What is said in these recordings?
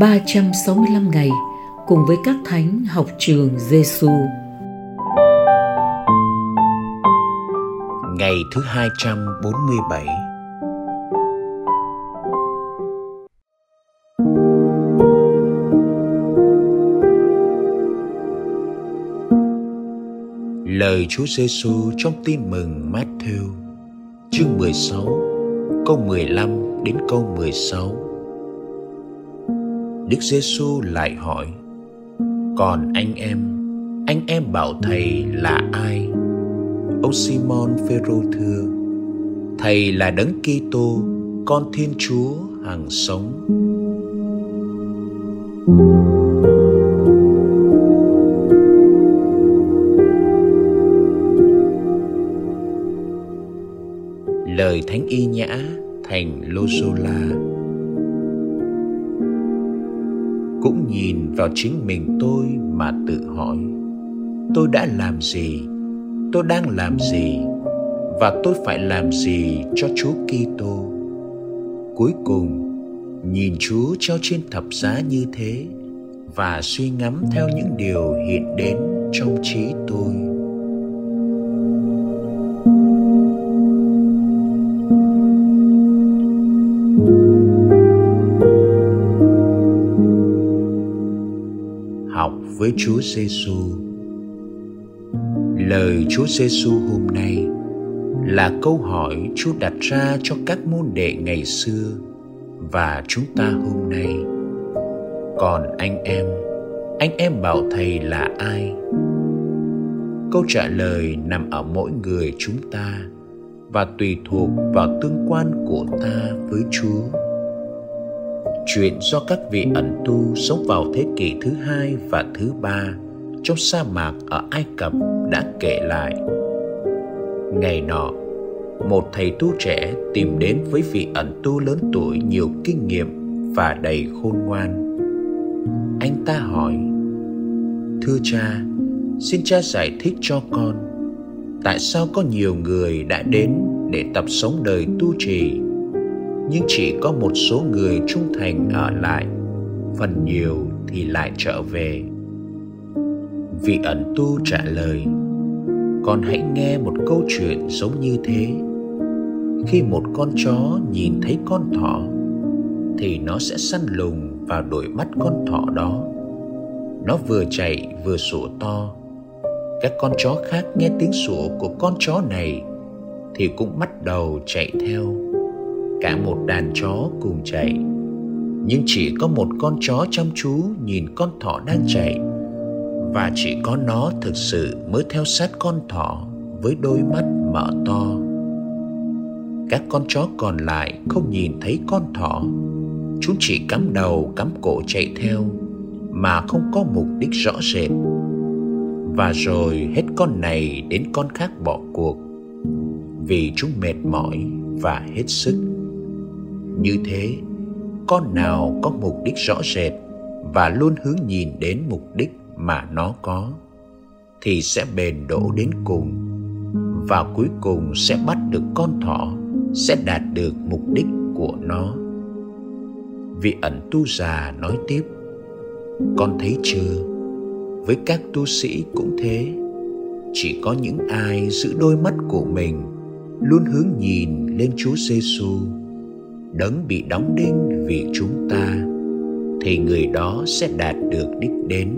365 ngày cùng với các thánh học trường Giêsu. Ngày thứ 247 Lời Chúa Giêsu trong tin mừng Matthew, chương 16 câu 15 đến câu 16 Đức Giêsu lại hỏi: "Còn anh em, anh em bảo thầy là ai?" Ông Simon Phêrô thưa: "Thầy là Đấng Kitô, con Thiên Chúa hằng sống." Lời Thánh Y Nhã thành Lozola cũng nhìn vào chính mình tôi mà tự hỏi tôi đã làm gì tôi đang làm gì và tôi phải làm gì cho Chúa Kitô. Cuối cùng, nhìn Chúa treo trên thập giá như thế và suy ngẫm theo những điều hiện đến trong trí tôi. Với Chúa Giêsu. Lời Chúa Giêsu hôm nay là câu hỏi Chúa đặt ra cho các môn đệ ngày xưa và chúng ta hôm nay. Còn anh em, anh em bảo thầy là ai? Câu trả lời nằm ở mỗi người chúng ta và tùy thuộc vào tương quan của ta với Chúa chuyện do các vị ẩn tu sống vào thế kỷ thứ hai và thứ ba trong sa mạc ở Ai Cập đã kể lại. Ngày nọ, một thầy tu trẻ tìm đến với vị ẩn tu lớn tuổi nhiều kinh nghiệm và đầy khôn ngoan. Anh ta hỏi, Thưa cha, xin cha giải thích cho con, tại sao có nhiều người đã đến để tập sống đời tu trì nhưng chỉ có một số người trung thành ở lại, phần nhiều thì lại trở về. Vị ẩn tu trả lời, con hãy nghe một câu chuyện giống như thế. Khi một con chó nhìn thấy con thỏ, thì nó sẽ săn lùng và đuổi bắt con thỏ đó. Nó vừa chạy vừa sủa to. Các con chó khác nghe tiếng sủa của con chó này thì cũng bắt đầu chạy theo cả một đàn chó cùng chạy. Nhưng chỉ có một con chó chăm chú nhìn con thỏ đang chạy, và chỉ có nó thực sự mới theo sát con thỏ với đôi mắt mở to. Các con chó còn lại không nhìn thấy con thỏ. Chúng chỉ cắm đầu, cắm cổ chạy theo, mà không có mục đích rõ rệt. Và rồi hết con này đến con khác bỏ cuộc, vì chúng mệt mỏi và hết sức như thế, con nào có mục đích rõ rệt và luôn hướng nhìn đến mục đích mà nó có, thì sẽ bền đổ đến cùng và cuối cùng sẽ bắt được con thỏ, sẽ đạt được mục đích của nó. Vị ẩn tu già nói tiếp, con thấy chưa? Với các tu sĩ cũng thế. Chỉ có những ai giữ đôi mắt của mình, luôn hướng nhìn lên Chúa Giêsu đấng bị đóng đinh vì chúng ta thì người đó sẽ đạt được đích đến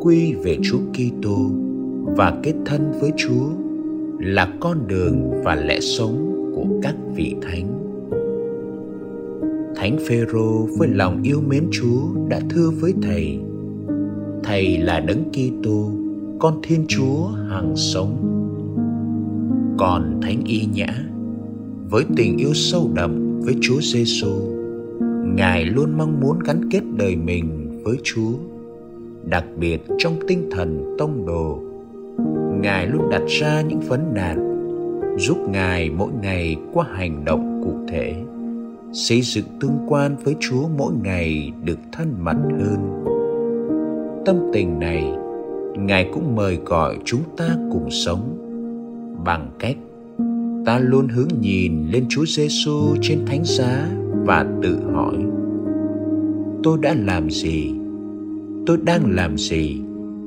quy về Chúa Kitô và kết thân với Chúa là con đường và lẽ sống của các vị thánh. Thánh Phêrô với lòng yêu mến Chúa đã thưa với thầy: Thầy là đấng Kitô, con Thiên Chúa hằng sống. Còn Thánh Y Nhã với tình yêu sâu đậm với Chúa Giêsu, Ngài luôn mong muốn gắn kết đời mình với Chúa, đặc biệt trong tinh thần tông đồ. Ngài luôn đặt ra những vấn nạn giúp Ngài mỗi ngày qua hành động cụ thể xây dựng tương quan với Chúa mỗi ngày được thân mật hơn. Tâm tình này, Ngài cũng mời gọi chúng ta cùng sống bằng cách ta luôn hướng nhìn lên Chúa Giêsu trên thánh giá và tự hỏi tôi đã làm gì tôi đang làm gì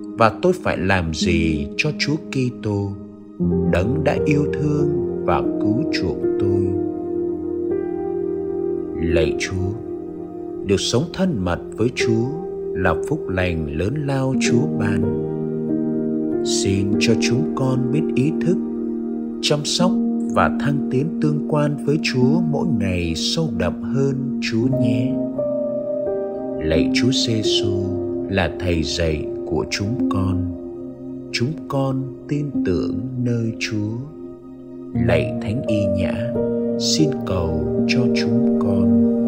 và tôi phải làm gì cho Chúa Kitô đấng đã yêu thương và cứu chuộc tôi. Lạy Chúa, được sống thân mật với Chúa là phúc lành lớn lao Chúa ban. Xin cho chúng con biết ý thức, chăm sóc và thăng tiến tương quan với Chúa mỗi ngày sâu đậm hơn Chúa nhé. Lạy Chúa Giêsu là thầy dạy của chúng con. Chúng con tin tưởng nơi Chúa. Lạy Thánh Y Nhã, xin cầu cho chúng con.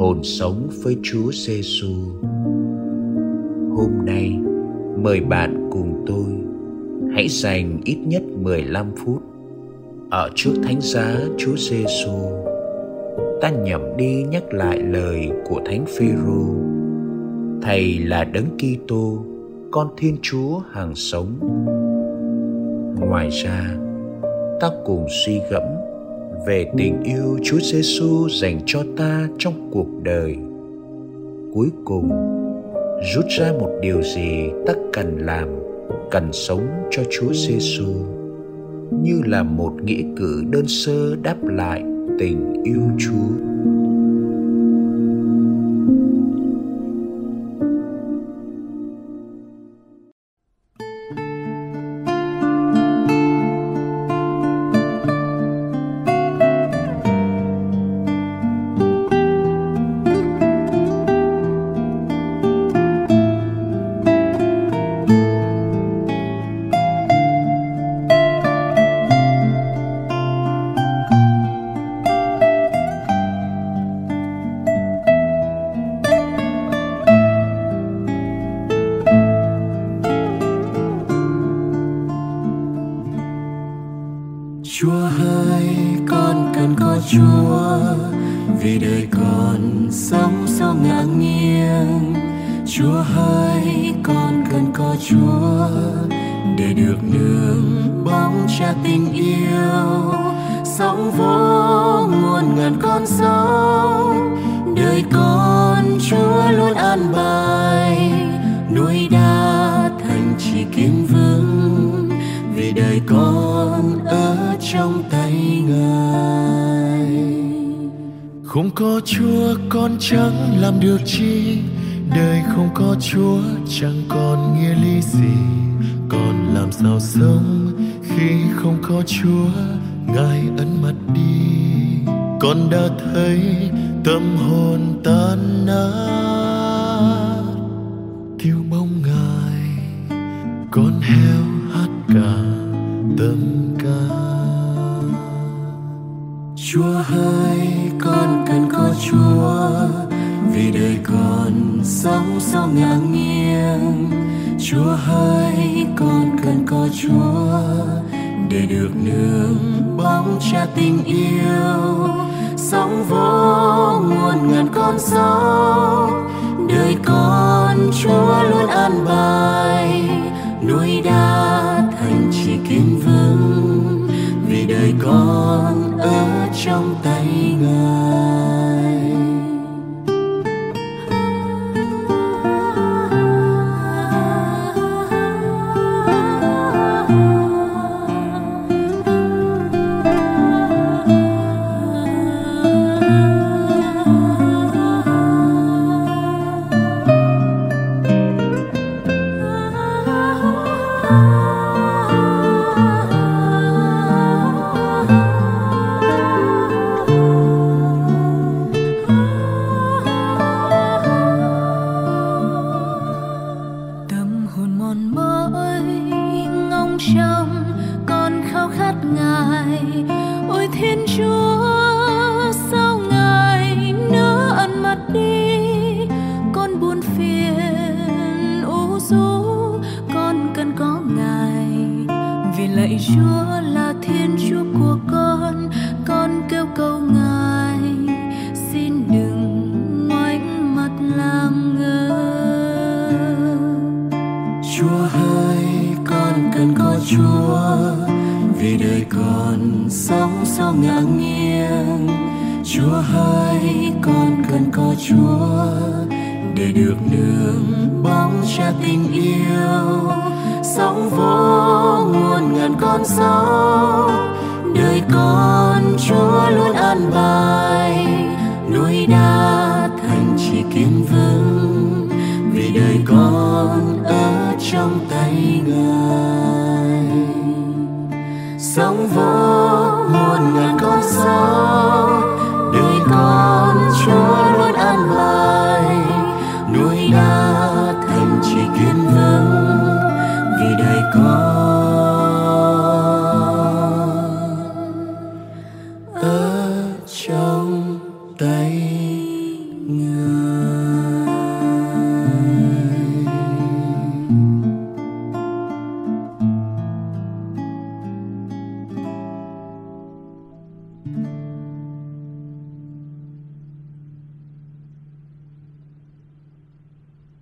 Hồn sống với Chúa Giêsu. Hôm nay, mời bạn cùng tôi hãy dành ít nhất 15 phút ở trước thánh giá Chúa Giêsu. Ta nhẩm đi nhắc lại lời của Thánh Phêrô. Thầy là Đấng Kitô, con Thiên Chúa hàng sống. Ngoài ra, ta cùng suy gẫm về tình yêu Chúa Giêsu dành cho ta trong cuộc đời. Cuối cùng, rút ra một điều gì ta cần làm, cần sống cho Chúa Giêsu như là một nghĩa cử đơn sơ đáp lại tình yêu Chúa. Chúa ơi, con cần có Chúa. Vì đời con sống sao ngã nghiêng Chúa ơi, con cần có Chúa. Để được nương bóng cha tình yêu. Sống vô muôn ngàn con sống đời con Chúa luôn an bài. Trong tay ngài. Không có chúa, con chẳng làm được chi. Đời không có chúa, chẳng còn nghĩa lý gì. Còn làm sao sống khi không có chúa? Ngài ấn mặt đi. Con đã thấy tâm hồn tan nát. Thiếu bóng ngài, con heo con cần có chúa, vì đời con sống sao ngang nghiêng chúa hỡi con cần có chúa, để được nương bóng cha tình yêu. Sống vô muôn ngàn con sóng đời con chúa luôn an bài lạy chúa là thiên chúa của con con kêu cầu ngài, xin đừng ngoảnh mặt làm ngơ. Chúa hỡi con cần có chúa, vì đời con sống sao ngã nghiêng chúa hỡi con cần có chúa để được nương bóng cha tình yêu. Sóng vỗ muôn ngàn con sóng đời con chúa luôn an bài. Núi đá thành chỉ kiên vững, vì đời con ở trong tay ngài. Sóng vỗ muôn ngàn con sóng trong